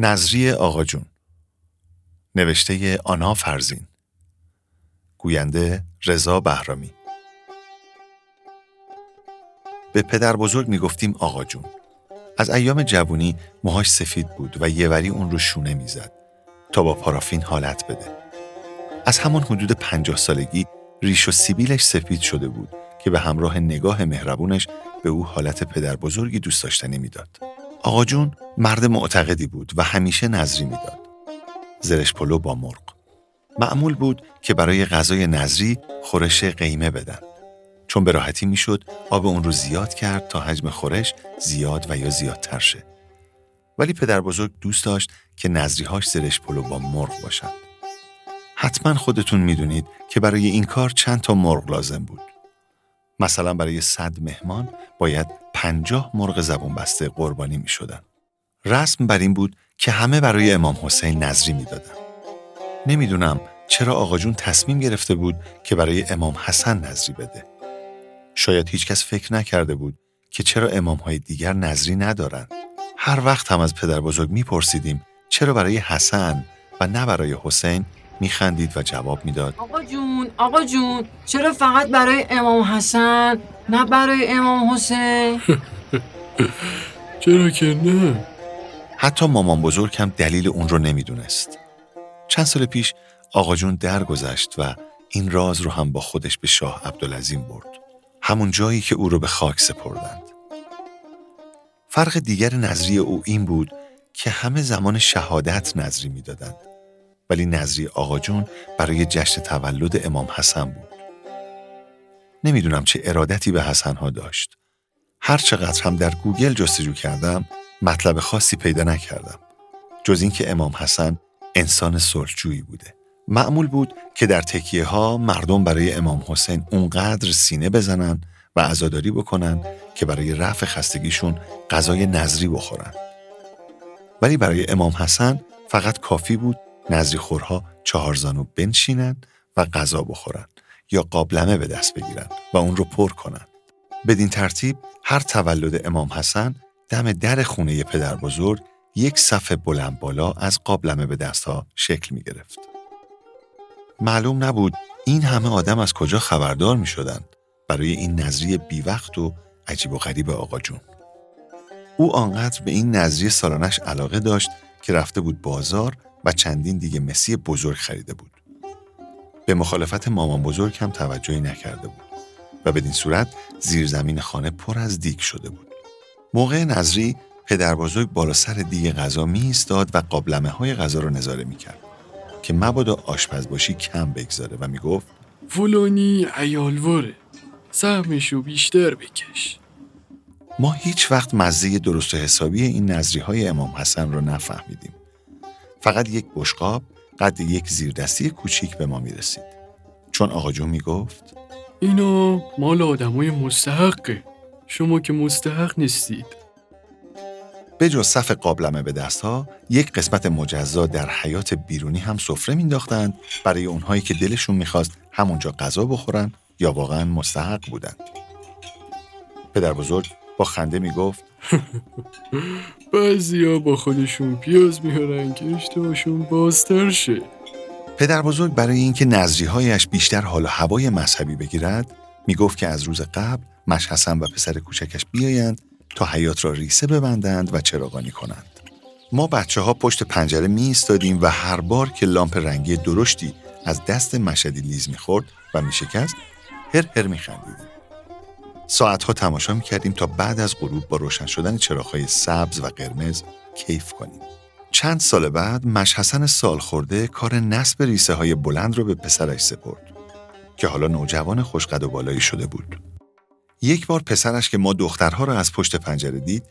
نظری آقا جون. نوشته آنا فرزین. گوینده رضا بهرامی. به پدر بزرگ می گفتیم آقا جون. از ایام جوونی موهاش سفید بود و یه وری اون رو شونه می‌زد تا با پارافین حالت بده. از همون حدود پنجاه سالگی ریش و سیبیلش سفید شده بود که به همراه نگاه مهربونش به او حالت پدر بزرگی دوست داشتنی می‌داد. آقا جون مرد معتقدی بود و همیشه نظری می‌داد. زرش پلو با مرغ. معمول بود که برای غذای نظری خورش قیمه بدن. چون به راحتی می‌شد آب اون رو زیاد کرد تا حجم خورش زیاد و یا زیادتر شه. ولی پدر بزرگ دوست داشت که نظریهاش زرش پلو با مرغ باشند. حتما خودتون می‌دونید که برای این کار چند تا مرغ لازم بود. مثلا برای صد مهمان باید پنجاه مرغ زبون بسته قربانی می شدن. رسم بر این بود که همه برای امام حسین نظری می دادن. نمی‌دونم چرا آقا جون تصمیم گرفته بود که برای امام حسن نظری بده. شاید هیچکس فکر نکرده بود که چرا امام های دیگر نظری ندارن. هر وقت هم از پدر بزرگ می پرسیدیم چرا برای حسن و نه برای حسین میخندید و جواب می‌داد آقا جون چرا فقط برای امام حسن نه برای امام حسین؟ چرا که نه؟ حتی مامان بزرگ هم دلیل اون رو نمی‌دونست. چند سال پیش آقا جون درگذشت و این راز رو هم با خودش به شاه عبدالعظیم برد. همون جایی که او رو به خاک سپردند. فرق دیگر نظری او این بود که همه زمان شهادت نظری می‌دادند. ولی نظری آقا جون برای جشن تولد امام حسن بود. نمی‌دونم چه ارادتی به حسن ها داشت. هر چقدر هم در گوگل جستجو کردم مطلب خاصی پیدا نکردم. جز اینکه امام حسن انسان صلحجویی بوده. معمول بود که در تکیه ها مردم برای امام حسین اونقدر سینه بزنن و عزاداری بکنن که برای رفع خستگیشون غذای نظری بخورن. ولی برای امام حسن فقط کافی بود نزدی خورها چهارزانو بنشینند و غذا بخورند یا قابلمه به دست بگیرند و اون رو پر کنند. بدین ترتیب هر تولد امام حسن دم در خونه پدر بزرگ یک صف بلند بالا از قابلمه به دستها شکل می گرفت. معلوم نبود این همه آدم از کجا خبردار می شدن برای این نظری بیوقت و عجیب و غریب آقا جون. او آنقدر به این نظری سالانش علاقه داشت که رفته بود بازار و چندین دیگه مسی بزرگ خریده بود. به مخالفت مامان بزرگ هم توجهی نکرده بود و بدین صورت زیرزمین خانه پر از دیگ شده بود. موقع نظری پدر بزرگ بالا سر دیگ غذا می ایستاد و قابلمه های غذا رو نظاره می کرد که مبادا آشپز باشی کم بگذاره و می گفت فلانی ایالواره سهمشو بیشتر بکش ما هیچ وقت مزه درست و حسابی این نظری های امام حسن رو نفهمیدیم. فقط یک بشقاب قد یک زیردستی کوچیک به ما می رسید. چون آقا جون می گفت اینا مال آدمای مستحقه شما که مستحق نیستید به جز صف قابلمه به دستها یک قسمت مجزا در حیات بیرونی هم سفره مینداختند برای اونهایی که دلشون می‌خواست همونجا غذا بخورن یا واقعا مستحق بودند. پدر بزرگ با خنده می‌گفت بعضیا با خودشون پیاز میارن که اشتهاشون بازتر شه. پدر بزرگ برای اینکه نظریهایش بیشتر حال و هوای مذهبی بگیرد می‌گفت که از روز قبل مش و پسر کوچکش بیایند تا حیات را ریسه ببندند و چراغانی کنند. ما بچه ها پشت پنجره می ایستادیم و هر بار که لامپ رنگی درشتی از دست مشدی لیز می‌خورد و میشکست هر هر میخندیدیم. ساعتها تماشا می‌کردیم تا بعد از غروب با روشن شدن چراغهای سبز و قرمز کیف کنیم. چند سال بعد مشحسن سال خورده کار نصب ریسه های بلند رو به پسرش سپرد که حالا نوجوان خوشقد و بالایی شده بود. یک بار پسرش که ما دخترها را از پشت پنجره دید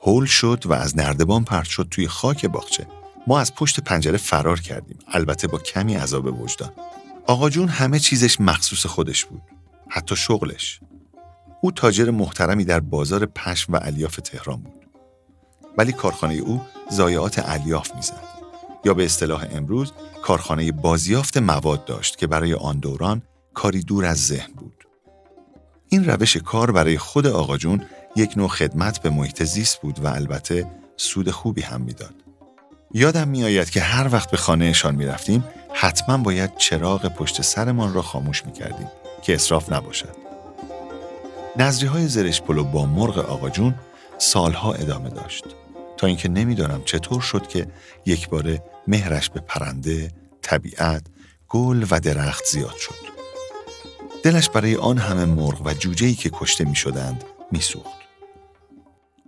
هول شد و از نردبان پرت شد توی خاک باغچه. ما از پشت پنجره فرار کردیم البته با کمی عذاب وجدان. آقا جون همه چیزش مخصوص خودش بود. حتی شغلش. او تاجر محترمی در بازار پشم و الیاف تهران بود. ولی کارخانه او زایعات الیاف می‌زد. یا به اصطلاح امروز کارخانه بازیافت مواد داشت که برای آن دوران کاری دور از ذهن بود. این روش کار برای خود آقا جون یک نوع خدمت به محیط زیست بود و البته سود خوبی هم می‌داد. یادم میآید که هر وقت به خانهشان می رفتیم حتما باید چراغ پشت سرمان را خاموش می کردیم که اصراف نباشد. نظری های زرش پلو با مرغ آقا جون سالها ادامه داشت تا اینکه نمی‌دانم چطور شد که یک باره مهرش به پرنده، طبیعت، گل و درخت زیاد شد. دلش برای آن همه مرغ و جوجه‌ای که کشته می شدند می سوخت.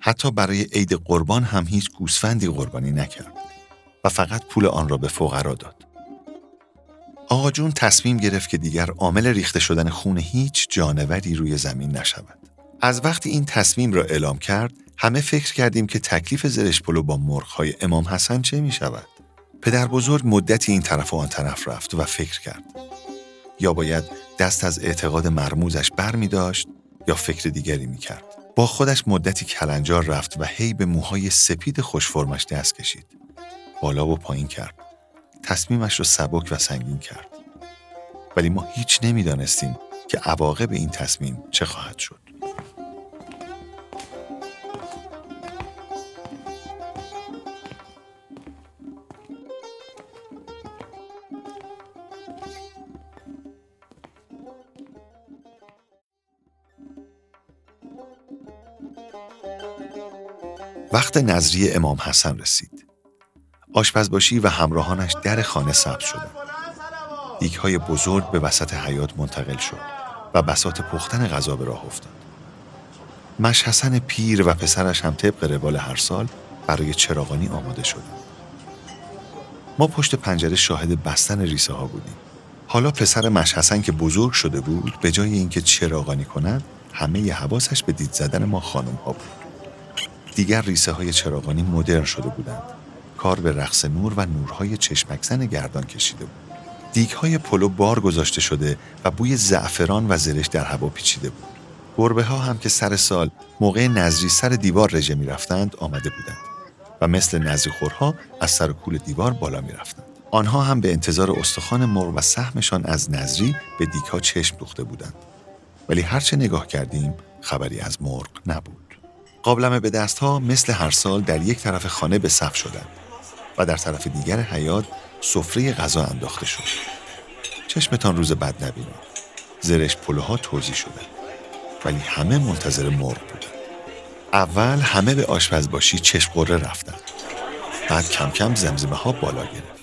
حتی برای عید قربان هم هیچ گوسفندی قربانی نکرد و فقط پول آن را به فقرا داد. آقا جون تصمیم گرفت که دیگر عامل ریخته شدن خون هیچ جانوری روی زمین نشود. از وقتی این تصمیم را اعلام کرد، همه فکر کردیم که تکلیف زرش پلو با مرغهای امام حسن چه می شود؟ پدر بزرگ مدتی این طرف و آن طرف رفت و فکر کرد. یا باید دست از اعتقاد مرموزش بر می داشت یا فکر دیگری می کرد. با خودش مدتی کلنجار رفت و هی به موهای سپید خوشفرمش دست کشید. بالا و پایین کرد. تصمیمش را سبک و سنگین کرد. ولی ما هیچ نمی‌دانستیم که عواقب این تصمیم چه خواهد شد. وقت نظری امام حسن رسید. آشپزباشی و همراهانش در خانه سبز شدند. دیگهای بزرگ به وسط حیات منتقل شد و بسات پختن غذا به راه افتاد. مش حسن پیر و پسرش هم طبق روال هر سال برای چراغانی آماده شدند. ما پشت پنجره شاهد بستن ریسه ها بودیم. حالا پسر مش حسن که بزرگ شده بود به جای اینکه چراغانی کند همه ی حواسش به دید زدن ما خانم ها بود. دیگر ریسه های چراغانی مدرن شده بودند. کار به رقص نور و نورهای چشمکزن گردان کشیده بود. دیگ های پلو بار گذاشته شده و بوی زعفران و زرش در هوا پیچیده بود. گربه ها هم که سر سال موقع نظری سر دیوار رژه می رفتند آمده بودند و مثل نزری خورها از سر کول دیوار بالا می رفتند. آنها هم به انتظار استخوان مرغ و سهمشان از نظری به دیگ ها چشم دوخته بودند. ولی هرچه نگاه کردیم خبری از مرغ نبود. قابلمه به دست ها مثل هر سال در یک طرف خانه به صف شدند و در طرف دیگر حیات سفره غذا انداخته شد. چشمتان روز بد نبینید. زرش پلوها توضیح شده. ولی همه منتظر مرغ بودند. اول همه به آشپزباشی چشم قره رفتند. بعد کم کم زمزمه ها بالا گرفت.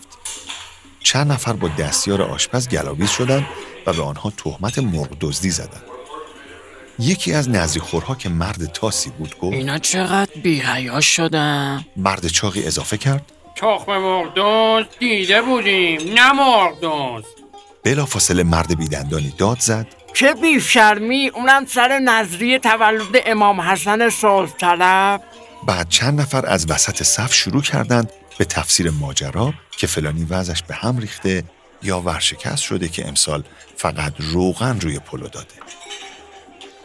چند نفر با دستیار آشپز گلاویز شدند و به آنها تهمت مرغ دزدی زدند. یکی از نزدیخورها که مرد تاسی بود گفت اینا چقدر بیهیا شدن مرد چاقی اضافه کرد تخم مرغ دیده بودیم نه مرغ بلا فاصله مرد بیدندانی داد زد. چه بیشرمی اونم سر نظری تولد امام حسن صلح طلب. بعد چند نفر از وسط صف شروع کردند به تفسیر ماجرا که فلانی وضعش به هم ریخته یا ورشکست شده که امسال فقط روغن روی پلو داده.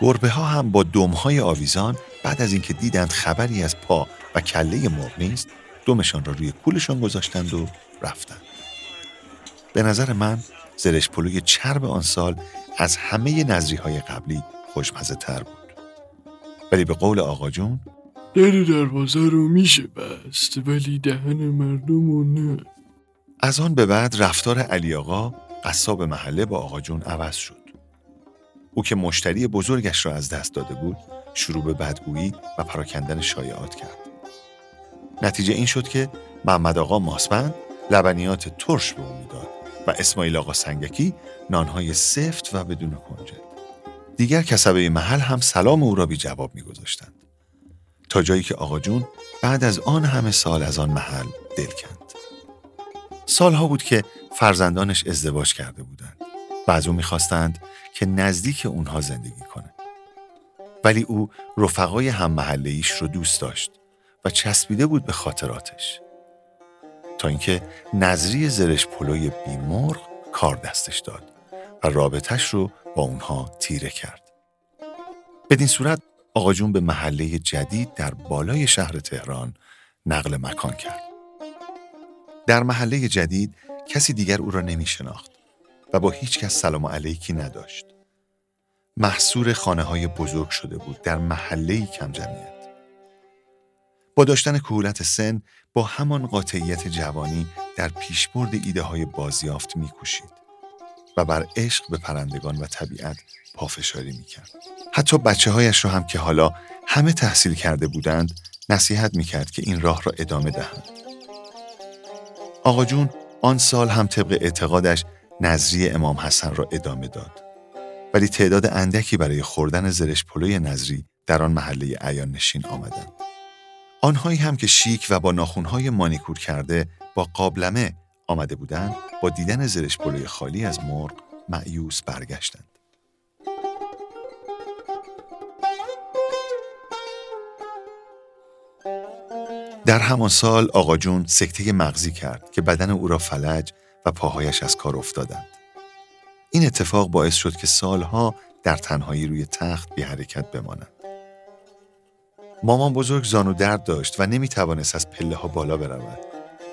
گربه ها هم با دمهای آویزان بعد از اینکه دیدند خبری از پا و کله مرغ نیست دمشان را روی کولشان گذاشتند و رفتند. به نظر من زرش پلوی چرب آن سال از همه نظری های قبلی خوشمزه تر بود. ولی به قول آقا جون در دروازه رو میشه بست ولی دهن مردم رو نه. از آن به بعد رفتار علی آقا قصاب محله با آقا جون عوض شد. او که مشتری بزرگش را از دست داده بود شروع به بدگویی و پراکندن شایعات کرد. نتیجه این شد که محمد آقا ماسبند لبنیات ترش به او می‌داد و اسماعیل آقا سنگکی نانهای سفت و بدون کنجد دیگر کسبه محل هم سلام او را بی جواب میگذاشتند. تا جایی که آقا جون بعد از آن همه سال از آن محل دل کند. سالها بود که فرزندانش ازدواج کرده بودند و از او می‌خواستند که نزدیک اونها زندگی کنه. ولی او رفقای هم محله ایش رو دوست داشت. چسبیده بود به خاطراتش. تا اینکه نظری زرش پلوی بیمرغ کار دستش داد و رابطش رو با اونها تیره کرد. بدین صورت آقا جون به محله جدید در بالای شهر تهران نقل مکان کرد. در محله جدید کسی دیگر او را نمی شناخت. و با هیچ کس سلام علیکی نداشت. محصور خانه های بزرگ شده بود در محله کم جمعیت. با داشتن کهولت سن با همان قاطعیت جوانی در پیشبرد ایده های بازیافت میکوشید و بر عشق به پرندگان و طبیعت پافشاری می‌کرد. حتی بچه هایش را هم که حالا همه تحصیل کرده بودند نصیحت می‌کرد که این راه را ادامه دهند. آقا جون آن سال هم طبق اعتقادش نظری امام حسن را ادامه داد. ولی تعداد اندکی برای خوردن زرش پلوی نظری در آن محله عیان نشین آمدند. آنهایی هم که شیک و با ناخونهای مانیکور کرده با قابلمه آمده بودند با دیدن زرش پلوی خالی از مرغ معیوس برگشتند. در همان سال آقا جون سکته مغزی کرد که بدن او را فلج و پاهایش از کار افتادند. این اتفاق باعث شد که سالها در تنهایی روی تخت بی حرکت بمانند. مامان بزرگ زانو درد داشت و نمی توانست از پله ها بالا برود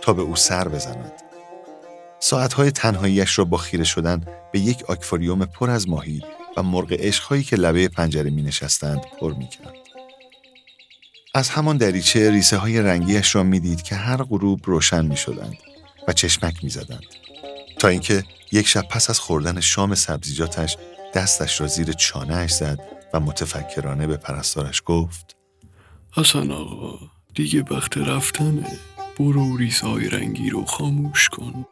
تا به او سر بزند. ساعتهای تنهاییش را با خیره شدن به یک آکواریوم پر از ماهی و مرغ عشقهایی که لبه پنجره می نشستند پر می کرد. از همان دریچه ریسه های رنگیش را می دید که هر غروب روشن می شدند و چشمک می زدند. تا اینکه یک شب پس از خوردن شام سبزیجاتش دستش را زیر چانهش زد و متفکرانه به پرستارش گفت حسن آقا دیگه وقت رفتنه. برو ریسای رنگی رو خاموش کن.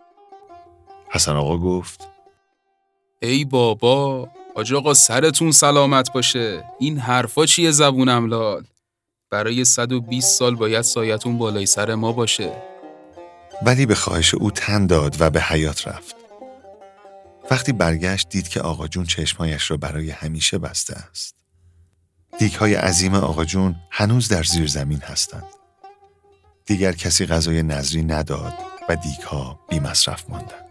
حسن آقا گفت ای بابا آج آقا سرتون سلامت باشه. این حرفا چیه زبونم لال برای 120 سال باید سایتون بالای سر ما باشه. ولی به خواهش او تن داد و به حیات رفت. وقتی برگشت دید که آقا جون چشمایش را برای همیشه بسته است. دیک های عظیم آقا جون هنوز در زیر زمین هستند. دیگر کسی غذای نظری نداد و دیک ها بی مصرف ماندند.